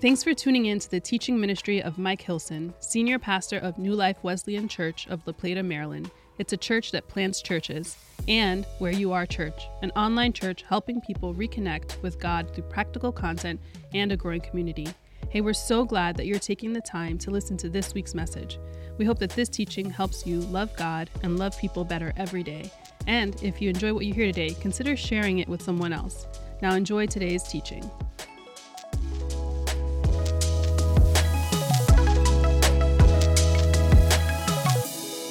Thanks for tuning in to the teaching ministry of Mike Hilson, Senior Pastor of New Life Wesleyan Church of La Plata, Maryland. It's a church that plants churches, and Where You Are Church, an online church helping people reconnect with God through practical content and a growing community. Hey, we're so glad that you're taking the time to listen to this week's message. We hope that this teaching helps you love God and love people better every day. And if you enjoy what you hear today, consider sharing it with someone else. Now, enjoy today's teaching.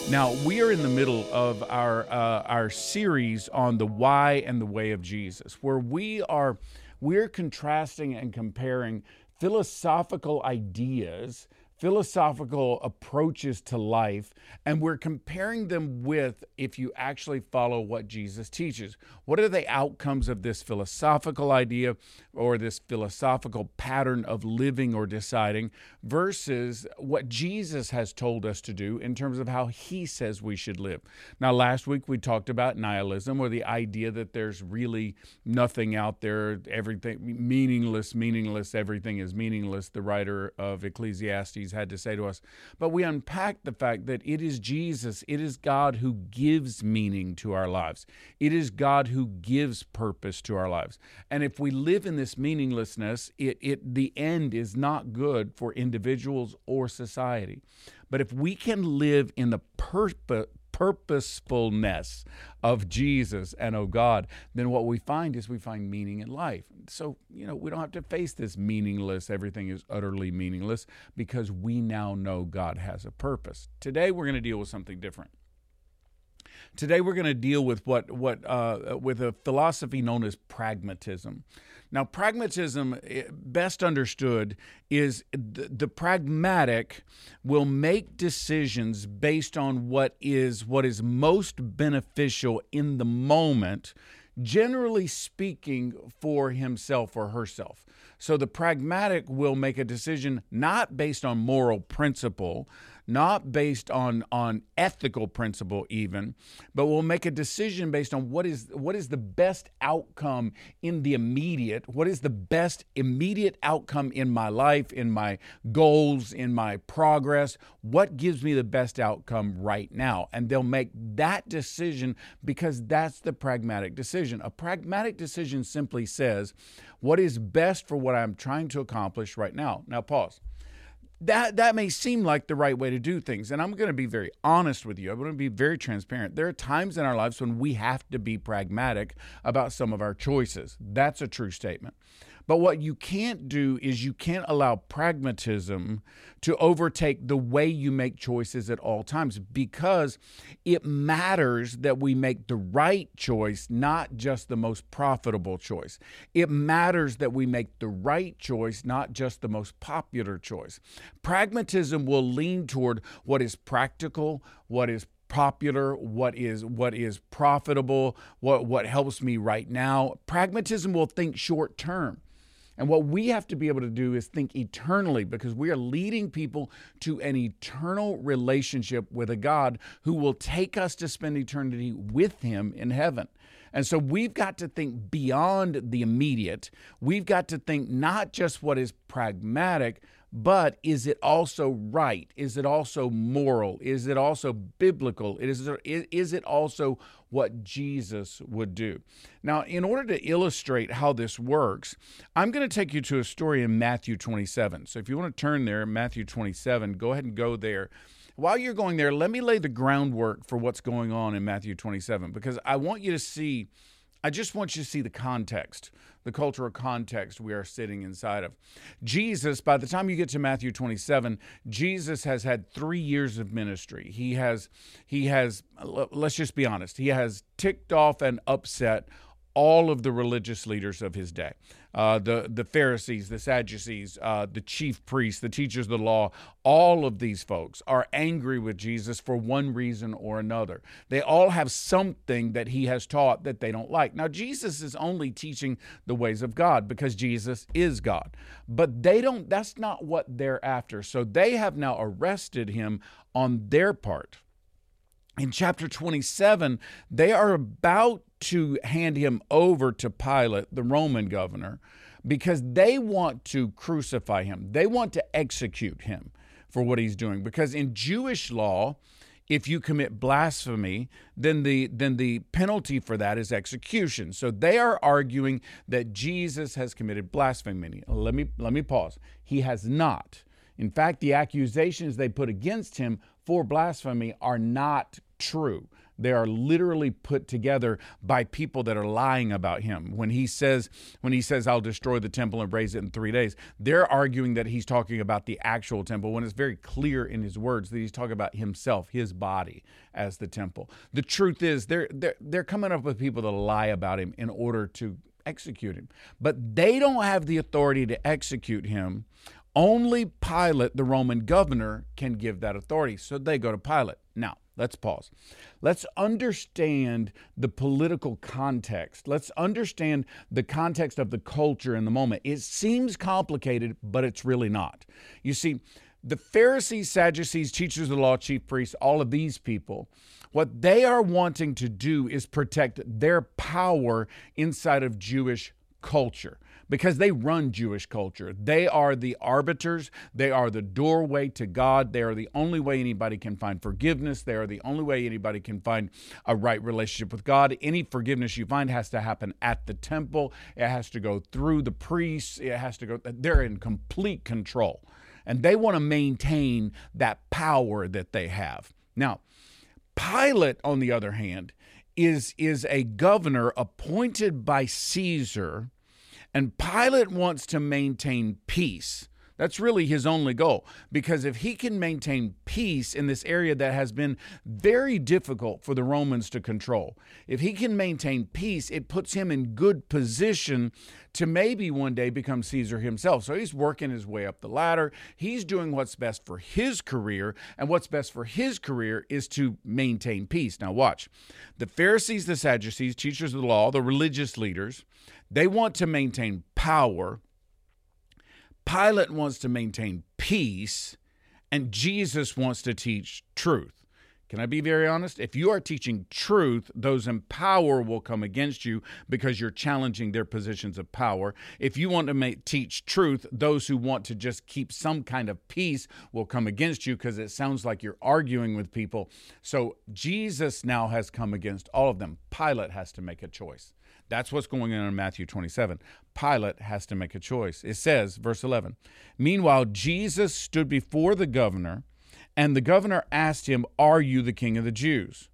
Now we are in the middle of our uh, our series on the why and the way of Jesus, where we are we're contrasting and comparing philosophical ideas philosophical approaches to life, and we're comparing them with if you actually follow what Jesus teaches. What are the outcomes of this philosophical idea or this philosophical pattern of living or deciding versus what Jesus has told us to do in terms of how he says we should live? Now, last week we talked about nihilism or the idea that there's really nothing out there, everything meaningless, meaningless, everything is meaningless. The writer of Ecclesiastes had to say to us. But we unpack the fact that it is Jesus, it is God who gives meaning to our lives. It is God who gives purpose to our lives. And if we live in this meaninglessness, it, it the end is not good for individuals or society. But if we can live in the purpose purposefulness of Jesus and of God, then what we find is we find meaning in life. So, you know, we don't have to face this meaningless, everything is utterly meaningless, because we now know God has a purpose. Today, we're going to deal with something different. Today we're going to deal with what what uh, with a philosophy known as pragmatism. Now, pragmatism, eh, best understood, is the, the pragmatic will make decisions based on what is what is most beneficial in the moment generally speaking, for himself or herself. So the pragmatic will make a decision not based on moral principle, not based on on ethical principle even, but we'll make a decision based on what is what is the best outcome in the immediate, what is the best immediate outcome in my life, in my goals, in my progress, what gives me the best outcome right now. And they'll make that decision because that's the pragmatic decision. A pragmatic decision simply says what is best for what I'm trying to accomplish right now. Now pause that that may seem like the right way to do things. And i'm going to be very honest with you. I'm going to be very transparent. There are times in our lives when we have to be pragmatic about some of our choices. That's a true statement but what you can't do is you can't allow pragmatism to overtake the way you make choices at all times because it matters that we make the right choice, not just the most profitable choice. It matters that we make the right choice, not just the most popular choice. Pragmatism will lean toward what is practical, what is popular, what is what is profitable, what what helps me right now. Pragmatism will think short term. And what we have to be able to do is think eternally because we are leading people to an eternal relationship with a God who will take us to spend eternity with Him in heaven. And so we've got to think beyond the immediate. We've got to think not just what is pragmatic, but is it also right? Is it also moral? Is it also biblical? Is it, also what Jesus would do? Now, in order to illustrate how this works, I'm going to take you to a story in Matthew 27. So if you want to turn there, Matthew 27, go ahead and go there. While you're going there, let me lay the groundwork for what's going on in Matthew 27 because I want you to see I just want you to see the context, the cultural context we are sitting inside of. Jesus, by the time you get to Matthew 27, Jesus has had three years of ministry. He has, he has, let's just be honest, he has ticked off and upset all of the religious leaders of his day uh, the, the Pharisees, the Sadducees, uh, the chief priests, the teachers of the law, all of these folks are angry with Jesus for one reason or another. They all have something that he has taught that they don't like. Now, Jesus is only teaching the ways of God because Jesus is God. But they don't, that's not what they're after. So they have now arrested him on their part in chapter 27, they are about to hand him over to Pilate, the Roman governor, because they want to crucify him. They want to execute him for what he's doing. Because in Jewish law, if you commit blasphemy, then the then the penalty for that is execution. So they are arguing that Jesus has committed blasphemy. Let me let me pause. He has not. In fact, the accusations they put against him for blasphemy are not true. They are literally put together by people that are lying about him. When he says, when he says, I'll destroy the temple and raise it in three days, they're arguing that he's talking about the actual temple when it's very clear in his words that he's talking about himself, his body as the temple. The truth is they're they're, they're coming up with people that lie about him in order to execute him. But they don't have the authority to execute him. Only Pilate, the Roman governor, can give that authority. So they go to Pilate. Now, Let's pause. Let's understand the political context. Let's understand the context of the culture in the moment. It seems complicated, but it's really not. You see, the Pharisees, Sadducees, teachers of the law, chief priests, all of these people, what they are wanting to do is protect their power inside of Jewish culture because they run Jewish culture. They are the arbiters, they are the doorway to God. They are the only way anybody can find forgiveness. They are the only way anybody can find a right relationship with God. Any forgiveness you find has to happen at the temple, it has to go through the priests, it has to go, they're in complete control. And they want to maintain that power that they have. Now, Pilate, on the other hand, is, is a governor appointed by Caesar and Pilate wants to maintain peace. That's really his only goal. Because if he can maintain peace in this area that has been very difficult for the Romans to control, if he can maintain peace, it puts him in good position to maybe one day become Caesar himself. So he's working his way up the ladder. He's doing what's best for his career. And what's best for his career is to maintain peace. Now, watch. The Pharisees, the Sadducees, teachers of the law, the religious leaders, they want to maintain power. Pilate wants to maintain peace, and Jesus wants to teach truth. Can I be very honest? If you are teaching truth, those in power will come against you because you're challenging their positions of power. If you want to make, teach truth, those who want to just keep some kind of peace will come against you because it sounds like you're arguing with people. So Jesus now has come against all of them. Pilate has to make a choice. That's what's going on in Matthew 27. Pilate has to make a choice. It says, verse 11, Meanwhile, Jesus stood before the governor, and the governor asked him, Are you the king of the Jews?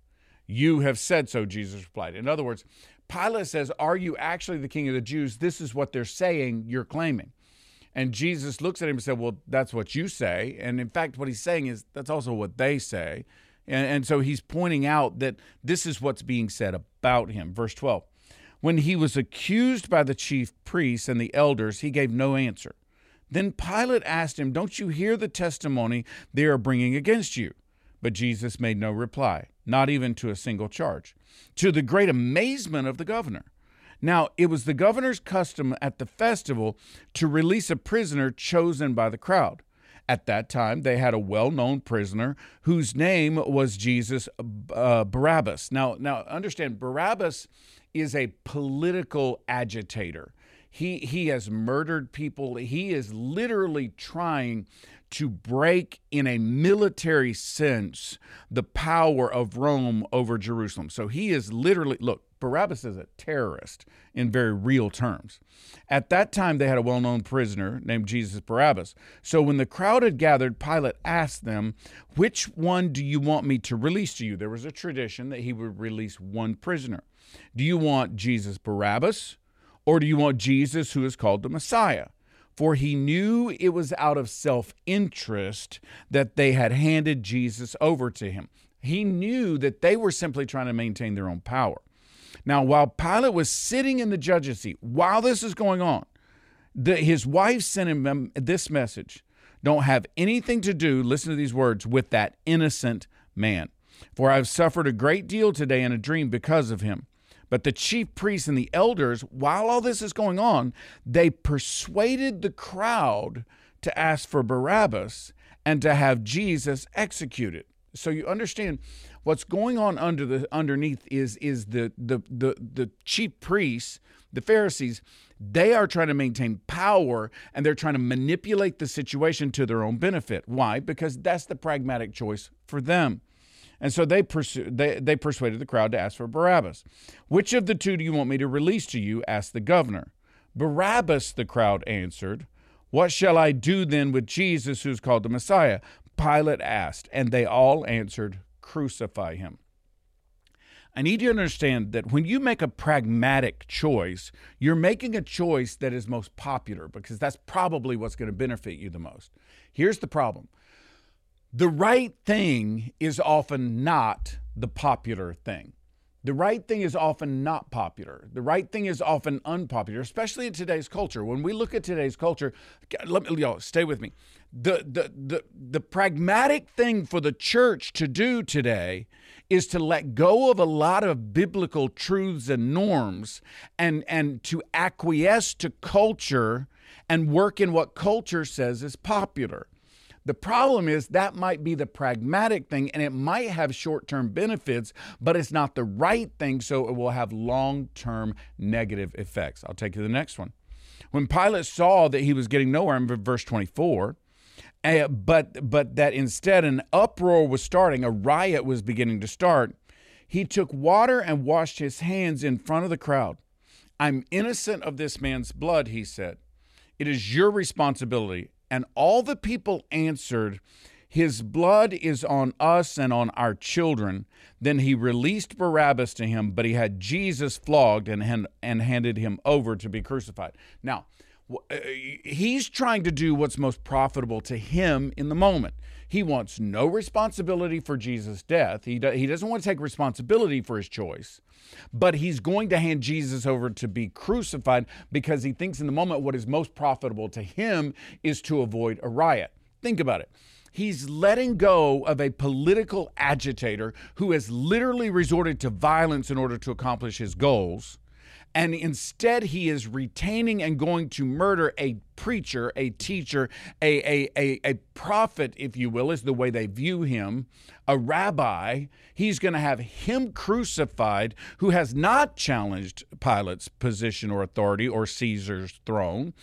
You have said so, Jesus replied. In other words, Pilate says, Are you actually the king of the Jews? This is what they're saying, you're claiming. And Jesus looks at him and said, Well, that's what you say. And in fact, what he's saying is, That's also what they say. And, and so he's pointing out that this is what's being said about him. Verse 12 when he was accused by the chief priests and the elders, he gave no answer. Then Pilate asked him, Don't you hear the testimony they are bringing against you? But Jesus made no reply, not even to a single charge, to the great amazement of the governor. Now, it was the governor's custom at the festival to release a prisoner chosen by the crowd. At that time, they had a well known prisoner whose name was Jesus uh, Barabbas. Now, now, understand, Barabbas is a political agitator. He, he has murdered people. He is literally trying to break, in a military sense, the power of Rome over Jerusalem. So he is literally, look, Barabbas is a terrorist in very real terms. At that time, they had a well known prisoner named Jesus Barabbas. So when the crowd had gathered, Pilate asked them, Which one do you want me to release to you? There was a tradition that he would release one prisoner. Do you want Jesus Barabbas or do you want Jesus who is called the Messiah? For he knew it was out of self interest that they had handed Jesus over to him. He knew that they were simply trying to maintain their own power. Now, while Pilate was sitting in the judge's seat, while this is going on, the, his wife sent him this message Don't have anything to do, listen to these words, with that innocent man. For I've suffered a great deal today in a dream because of him. But the chief priests and the elders, while all this is going on, they persuaded the crowd to ask for Barabbas and to have Jesus executed. So you understand What's going on under the underneath is is the the the the chief priests, the Pharisees, they are trying to maintain power and they're trying to manipulate the situation to their own benefit. Why? Because that's the pragmatic choice for them. And so they, pursu- they, they persuaded the crowd to ask for Barabbas. Which of the two do you want me to release to you? asked the governor. Barabbas, the crowd answered. What shall I do then with Jesus, who's called the Messiah? Pilate asked, and they all answered, Crucify him. I need you to understand that when you make a pragmatic choice, you're making a choice that is most popular because that's probably what's going to benefit you the most. Here's the problem the right thing is often not the popular thing. The right thing is often not popular. The right thing is often unpopular, especially in today's culture. When we look at today's culture, let me y'all stay with me. The, the the the pragmatic thing for the church to do today is to let go of a lot of biblical truths and norms and and to acquiesce to culture and work in what culture says is popular. The problem is that might be the pragmatic thing and it might have short term benefits, but it's not the right thing, so it will have long term negative effects. I'll take you to the next one. When Pilate saw that he was getting nowhere in verse 24, uh, but but that instead an uproar was starting, a riot was beginning to start. He took water and washed his hands in front of the crowd. I'm innocent of this man's blood, he said. It is your responsibility. And all the people answered, His blood is on us and on our children. Then he released Barabbas to him, but he had Jesus flogged and, and handed him over to be crucified. Now, Uh, he's trying to do what's most profitable to him in the moment. He wants no responsibility for Jesus' death. He, do, he doesn't want to take responsibility for his choice, but he's going to hand Jesus over to be crucified because he thinks in the moment what is most profitable to him is to avoid a riot. Think about it. He's letting go of a political agitator who has literally resorted to violence in order to accomplish his goals and instead he is retaining and going to murder a preacher, a teacher, a, a, a, a prophet, if you will, is the way they view him, a rabbi. He's going to have him crucified who has not challenged Pilate's position or authority or Caesar's throne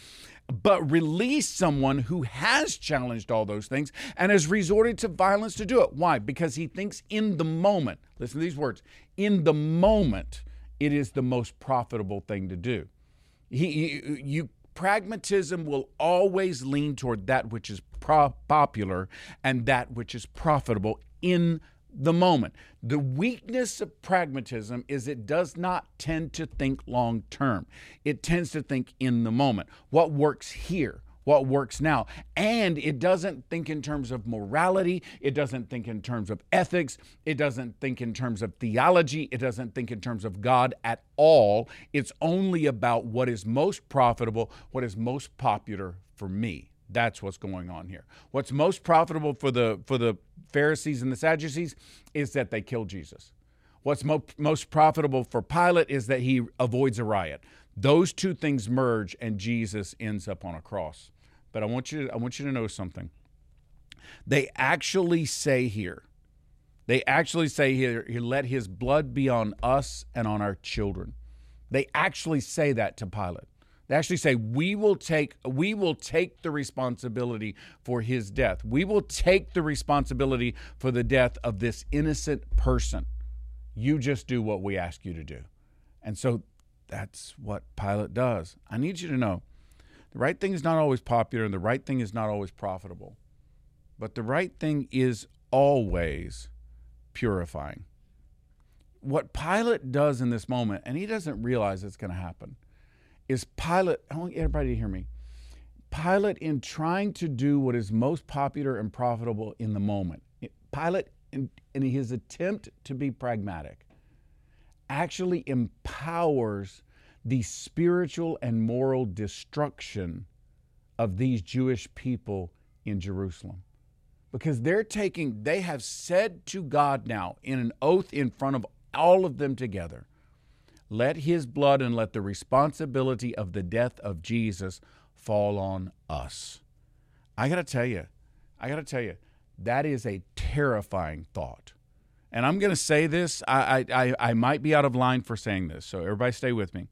but release someone who has challenged all those things and has resorted to violence to do it. Why? Because he thinks in the moment, listen to these words, in the moment, it is the most profitable thing to do. He, you, pragmatism will always lean toward that which is pro- popular and that which is profitable in the moment. The weakness of pragmatism is it does not tend to think long term. It tends to think in the moment. What works here? What works now. And it doesn't think in terms of morality, it doesn't think in terms of ethics, it doesn't think in terms of theology, it doesn't think in terms of God at all. It's only about what is most profitable, what is most popular for me. That's what's going on here. What's most profitable for the for the Pharisees and the Sadducees is that they kill Jesus. What's mo- most profitable for Pilate is that he avoids a riot. Those two things merge and Jesus ends up on a cross. But I want you to, I want you to know something. They actually say here, they actually say here, he let his blood be on us and on our children. They actually say that to Pilate. They actually say, we will take we will take the responsibility for his death. We will take the responsibility for the death of this innocent person. You just do what we ask you to do. And so that's what Pilate does. I need you to know the right thing is not always popular and the right thing is not always profitable. But the right thing is always purifying. What Pilate does in this moment, and he doesn't realize it's going to happen, is Pilate, I want everybody to hear me. Pilate, in trying to do what is most popular and profitable in the moment, Pilate, in, in his attempt to be pragmatic, actually empowers the spiritual and moral destruction of these Jewish people in Jerusalem. Because they're taking, they have said to God now in an oath in front of all of them together, let his blood and let the responsibility of the death of Jesus fall on us. I got to tell you, I got to tell you, that is a terrifying thought. And I'm going to say this. I, I I might be out of line for saying this, so everybody stay with me.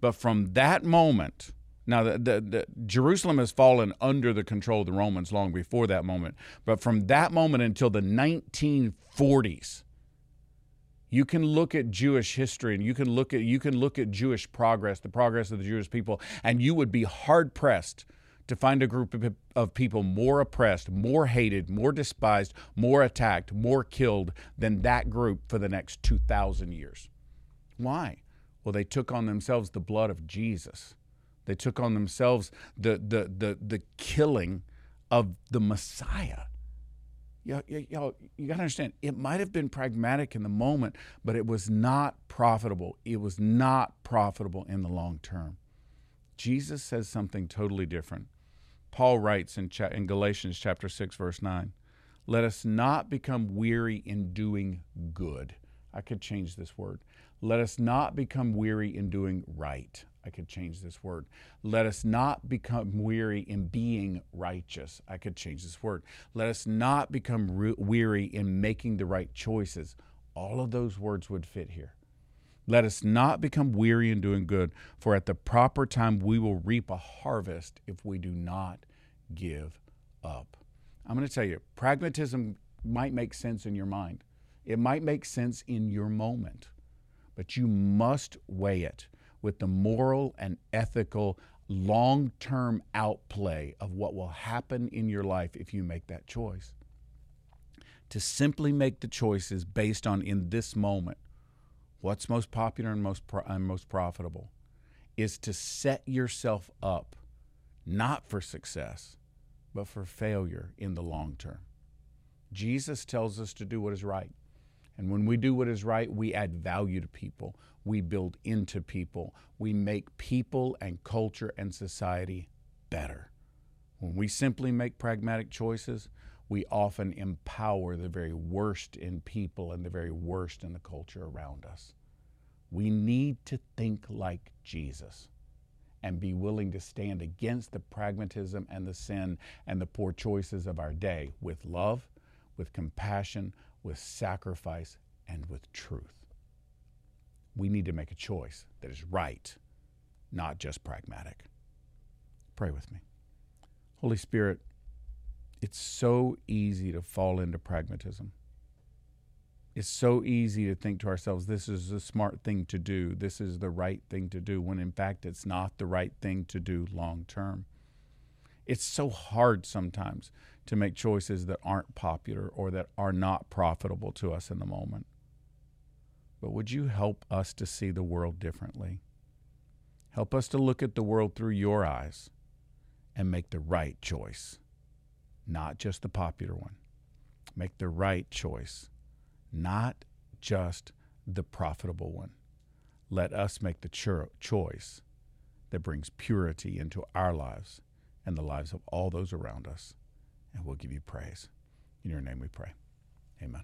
But from that moment, now the, the, the Jerusalem has fallen under the control of the Romans long before that moment. But from that moment until the 1940s, you can look at Jewish history and you can look at you can look at Jewish progress, the progress of the Jewish people, and you would be hard pressed to find a group of, of people more oppressed, more hated, more despised, more attacked, more killed than that group for the next 2,000 years. Why? Well, they took on themselves the blood of Jesus. They took on themselves the, the, the, the killing of the Messiah. Y'all, y'all, you got to understand, it might have been pragmatic in the moment, but it was not profitable. It was not profitable in the long term. Jesus says something totally different. Paul writes in, cha- in Galatians chapter 6 verse 9, "Let us not become weary in doing good." I could change this word. Let us not become weary in doing right. I could change this word. Let us not become weary in being righteous. I could change this word. Let us not become re- weary in making the right choices. All of those words would fit here. Let us not become weary in doing good, for at the proper time we will reap a harvest if we do not give up. I'm going to tell you, pragmatism might make sense in your mind, it might make sense in your moment, but you must weigh it with the moral and ethical long term outplay of what will happen in your life if you make that choice. To simply make the choices based on in this moment what's most popular and most pro- and most profitable is to set yourself up not for success but for failure in the long term. Jesus tells us to do what is right. And when we do what is right, we add value to people. We build into people. We make people and culture and society better. When we simply make pragmatic choices, we often empower the very worst in people and the very worst in the culture around us. We need to think like Jesus and be willing to stand against the pragmatism and the sin and the poor choices of our day with love, with compassion, with sacrifice, and with truth. We need to make a choice that is right, not just pragmatic. Pray with me. Holy Spirit, it's so easy to fall into pragmatism. It's so easy to think to ourselves, this is the smart thing to do, this is the right thing to do, when in fact it's not the right thing to do long term. It's so hard sometimes to make choices that aren't popular or that are not profitable to us in the moment. But would you help us to see the world differently? Help us to look at the world through your eyes and make the right choice, not just the popular one. Make the right choice, not just the profitable one. Let us make the cho- choice that brings purity into our lives and the lives of all those around us. And we'll give you praise. In your name we pray. Amen.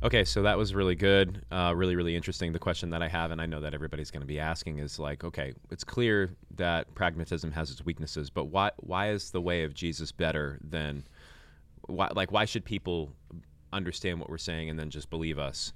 Okay, so that was really good, uh, really, really interesting. The question that I have, and I know that everybody's going to be asking, is like, okay, it's clear that pragmatism has its weaknesses, but why why is the way of Jesus better than why? Like, why should people understand what we're saying and then just believe us?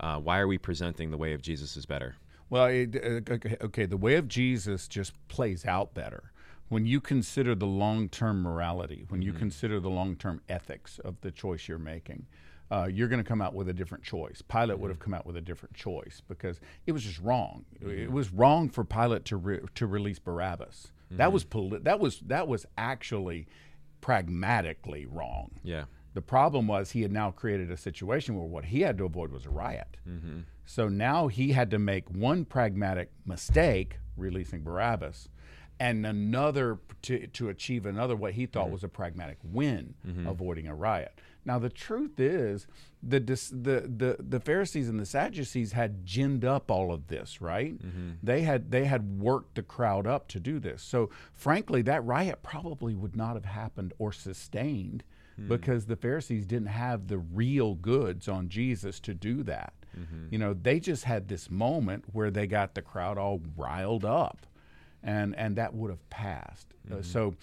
Uh, why are we presenting the way of Jesus is better? Well, it, uh, okay, the way of Jesus just plays out better when you consider the long term morality, when you mm-hmm. consider the long term ethics of the choice you're making uh, you're going to come out with a different choice. Pilate would have come out with a different choice because it was just wrong. Mm-hmm. It was wrong for Pilate to re- to release Barabbas. Mm-hmm. That was poli- that was that was actually pragmatically wrong. Yeah. The problem was he had now created a situation where what he had to avoid was a riot. Mm-hmm. So now he had to make one pragmatic mistake, releasing Barabbas, and another to, to achieve another what he thought mm-hmm. was a pragmatic win, mm-hmm. avoiding a riot. Now the truth is, the the the the Pharisees and the Sadducees had ginned up all of this, right? Mm-hmm. They had they had worked the crowd up to do this. So frankly, that riot probably would not have happened or sustained mm-hmm. because the Pharisees didn't have the real goods on Jesus to do that. Mm-hmm. You know, they just had this moment where they got the crowd all riled up, and and that would have passed. Uh, mm-hmm. so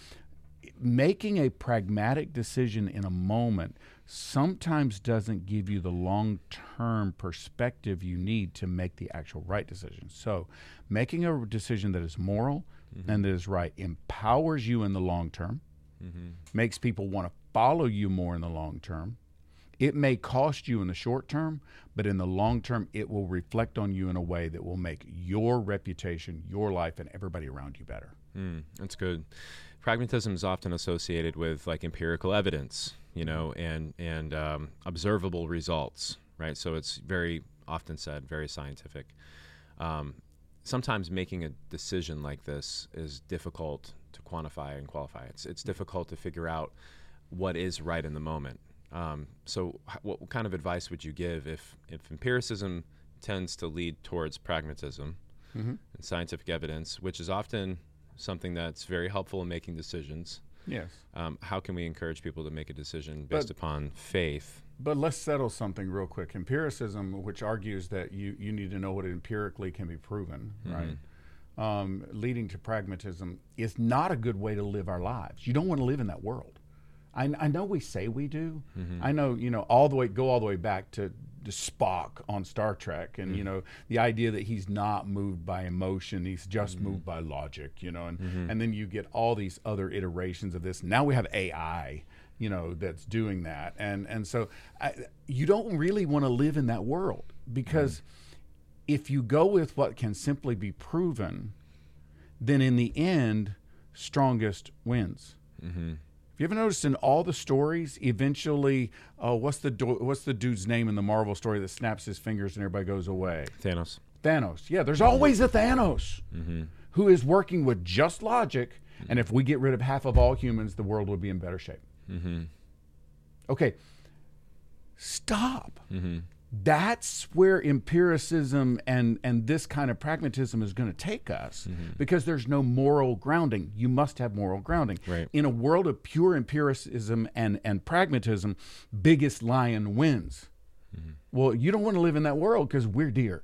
making a pragmatic decision in a moment sometimes doesn't give you the long term perspective you need to make the actual right decision. So, making a decision that is moral mm-hmm. and that is right empowers you in the long term, mm-hmm. makes people want to follow you more in the long term. It may cost you in the short term, but in the long term, it will reflect on you in a way that will make your reputation, your life, and everybody around you better. Mm, that's good. Pragmatism is often associated with like empirical evidence, you know, and and um, observable results, right? So it's very often said, very scientific. Um, sometimes making a decision like this is difficult quantify and qualify. It's it's difficult to figure out what is right in the moment. Um, so, what, what, kind of advice would you give if if empiricism tends to lead towards pragmatism mm-hmm. and scientific evidence, which is often something that's very helpful in making decisions? Yes. Um, how can we encourage people to make a decision based but, upon faith? But let's settle something real quick. Empiricism, which argues that you, you need to know what empirically can be proven, mm-hmm. right? Um, leading to pragmatism is not a good way to live our lives. You don't want to live in that world. I, I know we say we do. Mm-hmm. I know, you know, all the way, go all the way back to, to Spock on Star Trek and, mm-hmm. you know, the idea that he's not moved by emotion, he's just mm-hmm. moved by logic, you know, and, mm-hmm. and then you get all these other iterations of this. Now we have AI, you know, that's doing that. And, and so I, you don't really want to live in that world because mm-hmm. If you go with what can simply be proven, then in the end, strongest wins. Mm-hmm you ever noticed in all the stories, eventually, oh, what's the do- what's the dude's name in the Marvel story that snaps his fingers and everybody goes away? Thanos. Thanos. Yeah, there's always a Thanos mm-hmm. who is working with just logic, mm-hmm. and if we get rid of half of all humans, the world would be in better shape. Mm-hmm. Okay, stop. That's where empiricism and and this kind of pragmatism is going to take us mm-hmm. because there's no moral grounding. You must have moral grounding. Right. in a world of pure empiricism and and pragmatism biggest lion wins. Mm-hmm. well you don't want to live in that world because we're deer.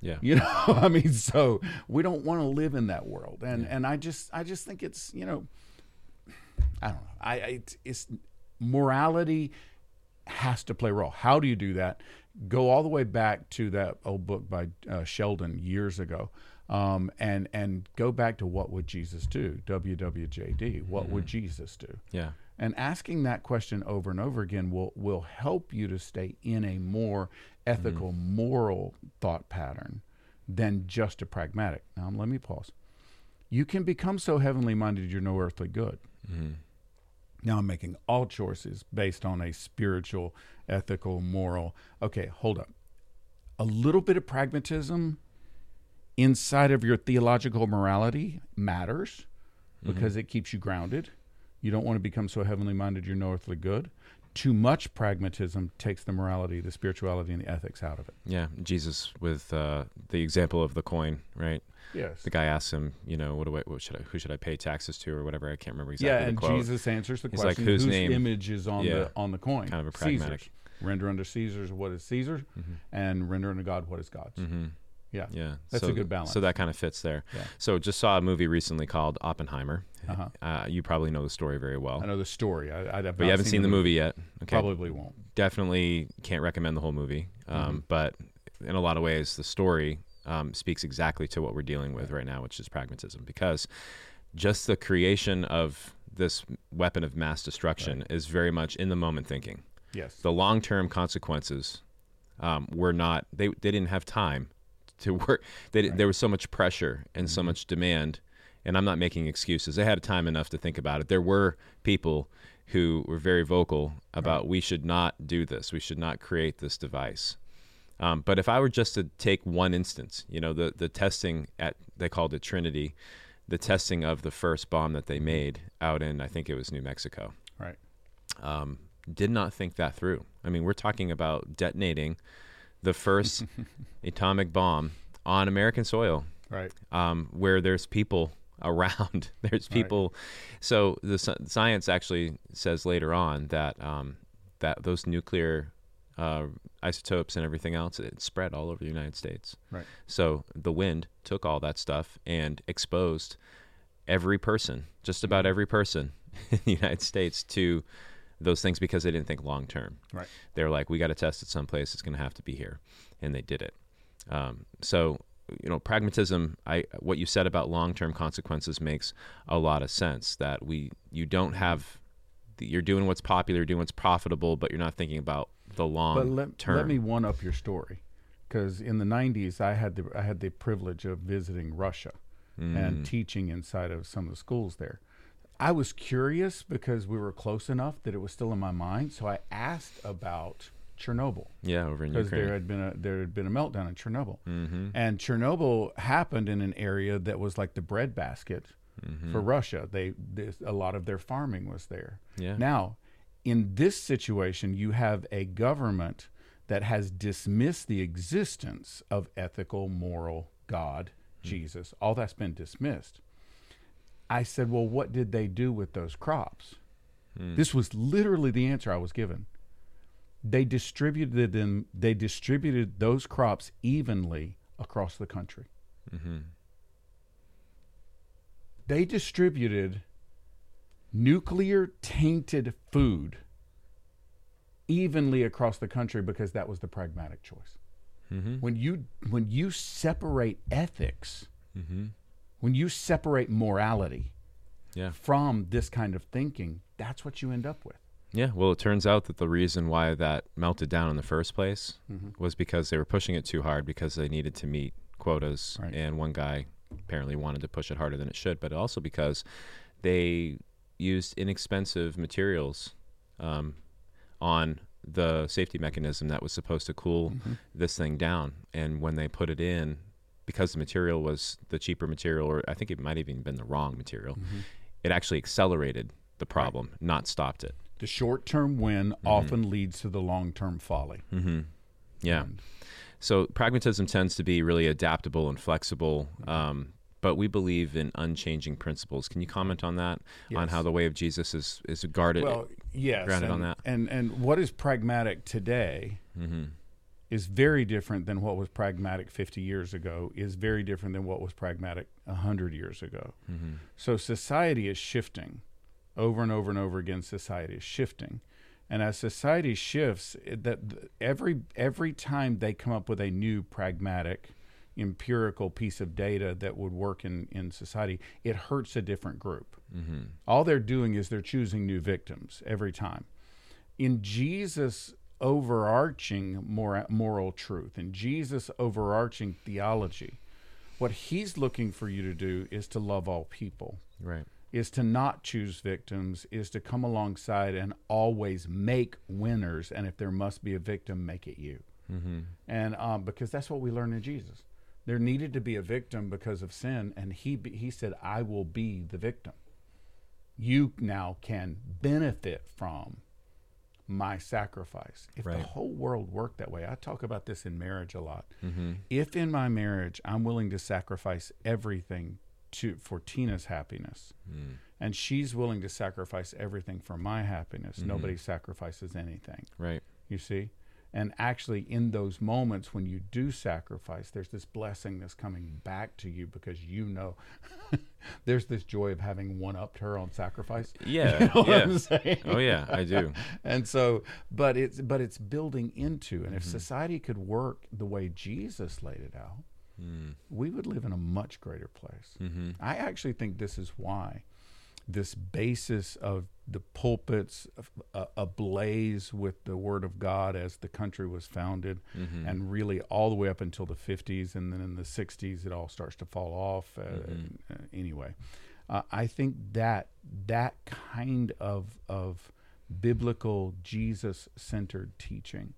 Yeah. You know i mean so we don't want to live in that world. And yeah. and i just i just think it's you know i don't know. I, I it's morality has to play a role. How do you do that go all the way back to that old book by uh, Sheldon years ago, um, and and go back to what would Jesus do? WWJD. What mm-hmm. would Jesus do? Yeah. And asking that question over and over again will will help you to stay in a more ethical, mm-hmm. moral thought pattern than just a pragmatic. Now let me pause. You can become so heavenly minded you're no earthly good. Mm-hmm. Now I'm making all choices based on a spiritual, ethical, moral. Okay, hold up. A little bit of pragmatism inside of your theological morality matters mm-hmm. because it keeps you grounded. You don't want to become so heavenly minded you're no earthly good. Too much pragmatism takes the morality, the spirituality, and the ethics out of it. Yeah, Jesus with uh, the example of the coin, right? Yes. The guy asks him, you know, what do I, what should I, who should I pay taxes to, or whatever. I can't remember exactly. Yeah, and. Jesus answers the He's question: like, whose, whose name? image is on yeah. the on the coin? Kind of a pragmatic. Caesar's. Render unto Caesar's what is Caesar, mm-hmm. and render unto God what is God's. Mm-hmm. Yeah, yeah, that's so, a good balance. So that kind of fits there. Yeah. So just saw a movie recently called Oppenheimer. Uh-huh. Uh, you probably know the story very well. I know the story. I, I but you haven't seen, the movie, movie yet. Okay. Probably won't. Definitely can't recommend the whole movie. Um, mm-hmm. But in a lot of ways, the story um, speaks exactly to what we're dealing with right now, which is pragmatism. Because just the creation of this weapon of mass destruction right. is very much in the moment thinking. Yes. The long term consequences um, were not, they, they didn't have time to work. They, right. There was so much pressure and mm-hmm. so much demand. And I'm not making excuses. They had time enough to think about it. There were people who were very vocal about right. we should not do this. We should not create this device. Um, but if I were just to take one instance, you know, the the testing at they called it Trinity, the testing of the first bomb that they made out in I think it was New Mexico. Right. Um, did not think that through. I mean, we're talking about detonating the first atomic bomb on American soil. Right. Um, where there's people around. there's people. Right. So the science actually says later on that um, that those nuclear uh, isotopes and everything else, it spread all over the United States. Right. So the wind took all that stuff and exposed every person, just about every person in the United States, to those things because they didn't think long term. Right. They're like, we got to test it someplace. It's going to have to be here, and they did it. Um, so you know, pragmatism. I what you said about long term consequences makes a lot of sense. That we you don't have you're doing what's popular, doing what's profitable, but you're not thinking about the long But let, term. let me one up your story, because in the '90s, I had the I had the privilege of visiting Russia Mm. and teaching inside of some of the schools there. I was curious because we were close enough that it was still in my mind. So I asked about Chernobyl yeah, over in because there had been a there had been a meltdown in Chernobyl, mm-hmm. and Chernobyl happened in an area that was like the breadbasket Mm-hmm. for Russia. They this, a lot of their farming was there. Yeah. Now, in this situation, you have a government that has dismissed the existence of ethical, moral, God, Hmm. Jesus. All that's been dismissed. I said, well, what did they do with those crops? Hmm. This was literally the answer I was given. They distributed them. They distributed those crops evenly across the country. Mm-hmm. They distributed nuclear tainted food evenly across the country because that was the pragmatic choice. Mm-hmm. When you when you separate ethics, Mm-hmm. When you separate morality Yeah. from this kind of thinking, that's what you end up with. Yeah, well, it turns out that the reason why that melted down in the first place Mm-hmm. was because they were pushing it too hard because they needed to meet quotas, Right. and one guy apparently wanted to push it harder than it should, but also because they used inexpensive materials um, on the safety mechanism that was supposed to cool Mm-hmm. this thing down, and when they put it in, because the material was the cheaper material, or I think it might have even been the wrong material, Mm-hmm. it actually accelerated the problem, not stopped it. The short term win Mm-hmm. often leads to the long term folly. Mm-hmm. Yeah. And- So pragmatism tends to be really adaptable and flexible, um, but we believe in unchanging principles. Can you comment on that? On how the way of Jesus is is guarded? Well, yes, grounded and, on that. And and what is pragmatic today mm-hmm. Is very different than what was pragmatic 50 years ago. Is very different than what was pragmatic 100 years ago. Mm-hmm. So society is shifting, over and over and over again. Society is shifting, and as society shifts, it, that th- every every time they come up with a new pragmatic, empirical piece of data that would work in in society, it hurts a different group. Mm-hmm. All they're doing is they're choosing new victims every time. In Jesus' overarching mor- moral truth, and Jesus' overarching theology, what he's looking for you to do is to love all people, Right. is to not choose victims, is to come alongside and always make winners. And if there must be a victim, make it you. Mm-hmm. And um, because that's what we learn in Jesus. There needed to be a victim because of sin, and he he said, "I will be the victim." You now can benefit from my sacrifice. If Right. the whole world worked that way, I talk about this in marriage a lot. Mm-hmm. If in my marriage I'm willing to sacrifice everything to for Tina's happiness, Mm. and she's willing to sacrifice everything for my happiness, Mhm. nobody sacrifices anything Right. you see and actually in those moments when you do sacrifice there's this blessing that's coming back to you because you know there's this joy of having one upped her on sacrifice Yeah. You know yeah. Oh yeah, I do. and so but it's but it's building into and if Mhm. society could work the way jesus laid it out Mm. we would live in a much greater place Mm-hmm. I actually think this is why this basis of the pulpits uh, ablaze with the Word of God as the country was founded, Mm-hmm. and really all the way up until the 50s, and then in the 60s it all starts to fall off. Uh, Mhm. uh, anyway, uh, I think that that kind of of biblical Jesus-centered teaching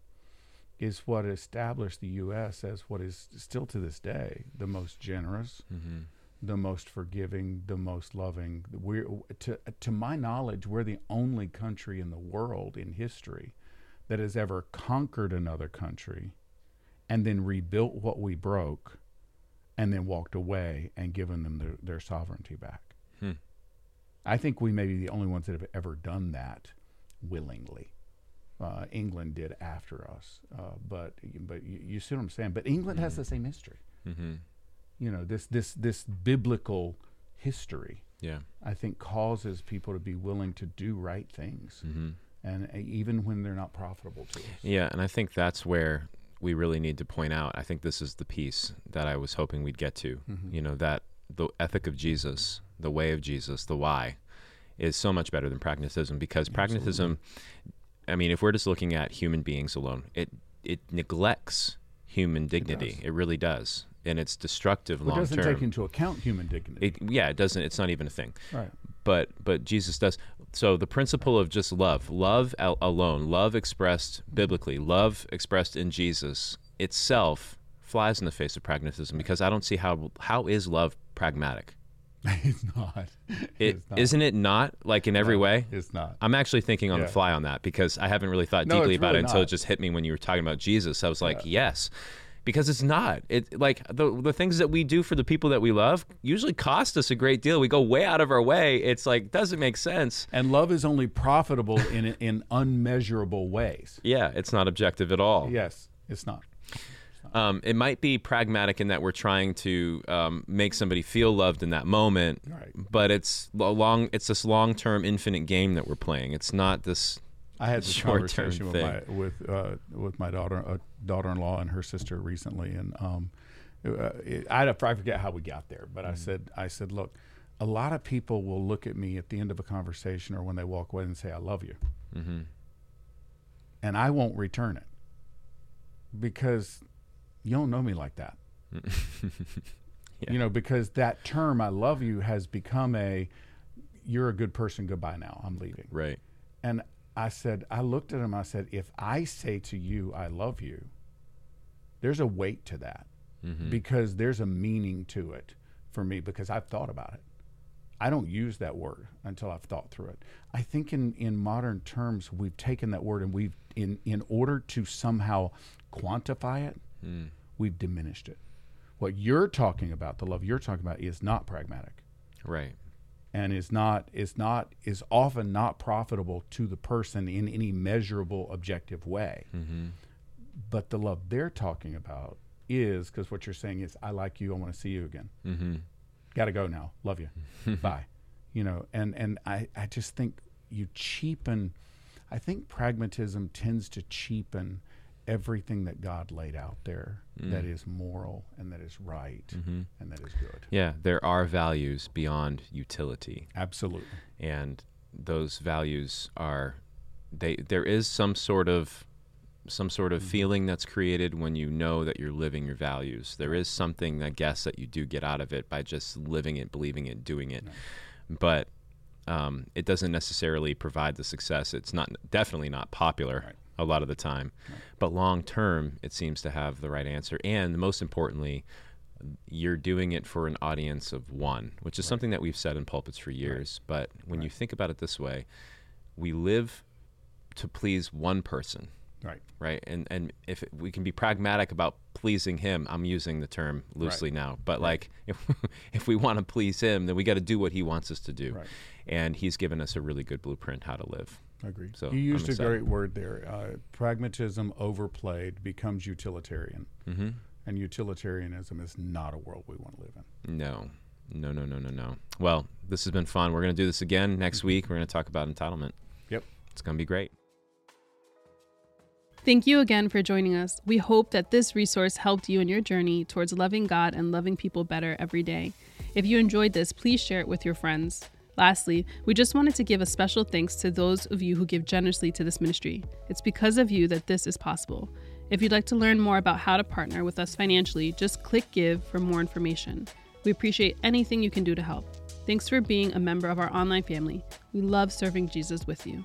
is what established the U.S. as what is still to this day the most generous, Mm-hmm. The most forgiving, the most loving. We're to to my knowledge, we're the only country in the world in history that has ever conquered another country and then rebuilt what we broke and then walked away and given them their, their sovereignty back. Hmm. I think we may be the only ones that have ever done that willingly. Uh, England did after us, uh, but but you, you see what I'm saying. But England has Mhm. the same history Mm-hmm. You know this this this biblical history Yeah. i think causes people to be willing to do right things Mm-hmm. and uh, even when they're not profitable to us. Yeah, and I think that's where we really need to point out. I think this is the piece that I was hoping we'd get to. Mhm. You know, that the ethic of Jesus, the way of Jesus, the why, is so much better than pragmatism because pragmatism. I mean, if we're just looking at human beings alone, it it neglects human dignity. does. It, really does, and it's destructive It long doesn't take into account human dignity. It, yeah, it doesn't. It's not even a thing. right. But but Jesus does. So the principle of just love, love al- alone, love expressed biblically, love expressed in Jesus itself flies in the face of pragmatism because I don't see how how is love pragmatic. it's not. It It's not. isn't it not like in every No, way. It's not. I'm actually thinking on Yeah. the fly on that because I haven't really thought No, deeply about really it until it just hit me when you were talking about Jesus. I was like, yes, because it's not. It like the the things that we do for the people that we love usually cost us a great deal. We go way out of our way. It's like doesn't make sense. And love is only profitable in in unmeasurable ways. Yeah, it's not objective at all. Yes, it's not. Um, it might be pragmatic in that we're trying to um, make somebody feel loved in that moment, Right. but it's a long. It's this long-term, infinite game that we're playing. It's not this. I had this Short-term conversation with my with uh, with my daughter uh, daughter-in-law and her sister recently, and um, uh, it, I, I forget how we got there, but I said I said, look, a lot of people will look at me at the end of a conversation or when they walk away and say, "I love you," Mhm. and I won't return it because you don't know me like that. Yeah. You know, because that term "I love you" has become a "You're a good person. Goodbye now. I'm leaving." Right. And I said, I looked at him. I said, if I say to you, I love you, there's a weight to that Mhm. because there's a meaning to it for me because I've thought about it. I don't use that word until I've thought through it. I think in, in modern terms, we've taken that word and we've, in, in order to somehow quantify it, Mm. we've diminished it. What you're talking about, the love you're talking about, is not pragmatic Right. And is not is not is often not profitable to the person in any measurable objective way. Mm-hmm. but the love they're talking about is because what you're saying is i like you i want to see you again. Mm-hmm. gotta go now. Love you bye. You know and and i i just think you cheapen i think pragmatism tends to cheapen everything that god laid out there that is moral and that is right Mm-hmm. and that is good. Yeah, there are values beyond utility. absolutely. And those values are they there is some sort of some sort of feeling that's created when you know that you're living your values. There is something i guess that you do get out of it by just living it believing it doing it. But um, it doesn't necessarily provide the success. It's not definitely not popular. Right. A lot of the time but long term it seems to have the right answer and most importantly you're doing it for an audience of one, which is something that we've said in pulpits for years. But when you think about it this way, we live to please one person, right right? And and if we can be pragmatic about pleasing him, I'm using the term loosely now, but like if if we want to please him, then we got to do what he wants us to do. Right. And he's given us a really good blueprint how to live. Agreed. So, you I'm used a excited. great word there. Uh, pragmatism overplayed becomes utilitarian, Mm-hmm. and utilitarianism is not a world we want to live in. No. No, no, no, no, no. Well, this has been fun. We're going to do this again next week. We're going to talk about entitlement. Yep. It's going to be great. Thank you again for joining us. We hope that this resource helped you in your journey towards loving God and loving people better every day. If you enjoyed this, please share it with your friends. Lastly, we just wanted to give a special thanks to those of you who give generously to this ministry. It's because of you that this is possible. If you'd like to learn more about how to partner with us financially, just click Give for more information. We appreciate anything you can do to help. Thanks for being a member of our online family. We love serving Jesus with you.